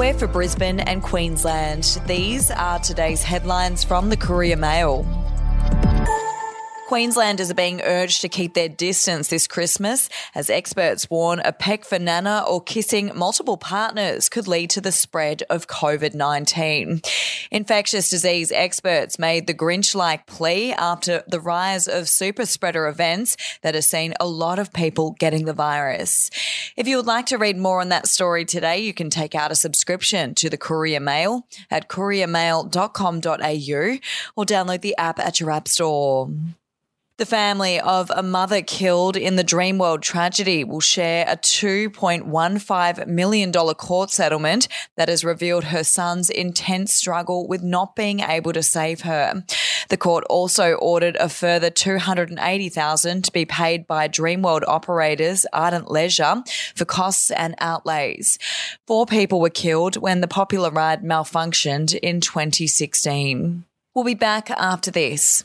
For Brisbane and Queensland. These are today's headlines from the Courier Mail. Queenslanders are being urged to keep their distance this Christmas as experts warn a peck for nana or kissing multiple partners could lead to the spread of COVID 19. Infectious disease experts made the Grinch like plea after the rise of super spreader events that has seen a lot of people getting the virus. If you would like to read more on that story today, you can take out a subscription to the Courier Mail at couriermail.com.au or download the app at your app store. The family of a mother killed in the Dreamworld tragedy will share a $2.15 million court settlement that has revealed her son's intense struggle with not being able to save her. The court also ordered a further $280,000 to be paid by Dreamworld operators Ardent Leisure for costs and outlays. Four people were killed when the popular ride malfunctioned in 2016. We'll be back after this.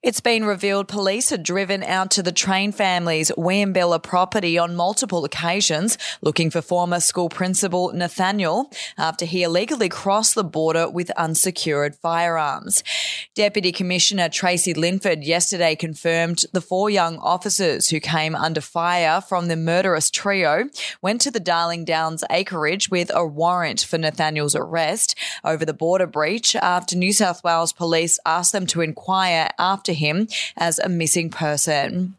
It's been revealed police had driven out to the Train family's Wieambilla property on multiple occasions looking for former school principal Nathaniel after he illegally crossed the border with unsecured firearms. Deputy Commissioner Tracy Linford yesterday confirmed the four young officers who came under fire from the murderous trio went to the Darling Downs acreage with a warrant for Nathaniel's arrest over the border breach after New South Wales police asked them to inquire after him as a missing person.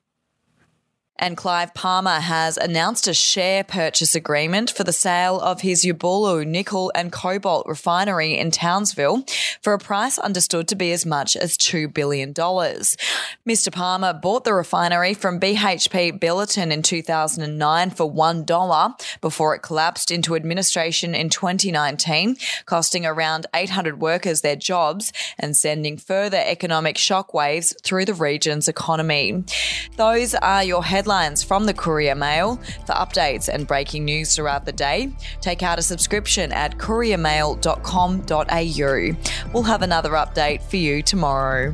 And Clive Palmer has announced a share purchase agreement for the sale of his Yabulu nickel and cobalt refinery in Townsville for a price understood to be as much as $2 billion. Mr. Palmer bought the refinery from BHP Billiton in 2009 for $1 before it collapsed into administration in 2019, costing around 800 workers their jobs and sending further economic shockwaves through the region's economy. Those are your headlines from the Courier Mail. For updates and breaking news throughout the day, take out a subscription at couriermail.com.au. We'll have another update for you tomorrow.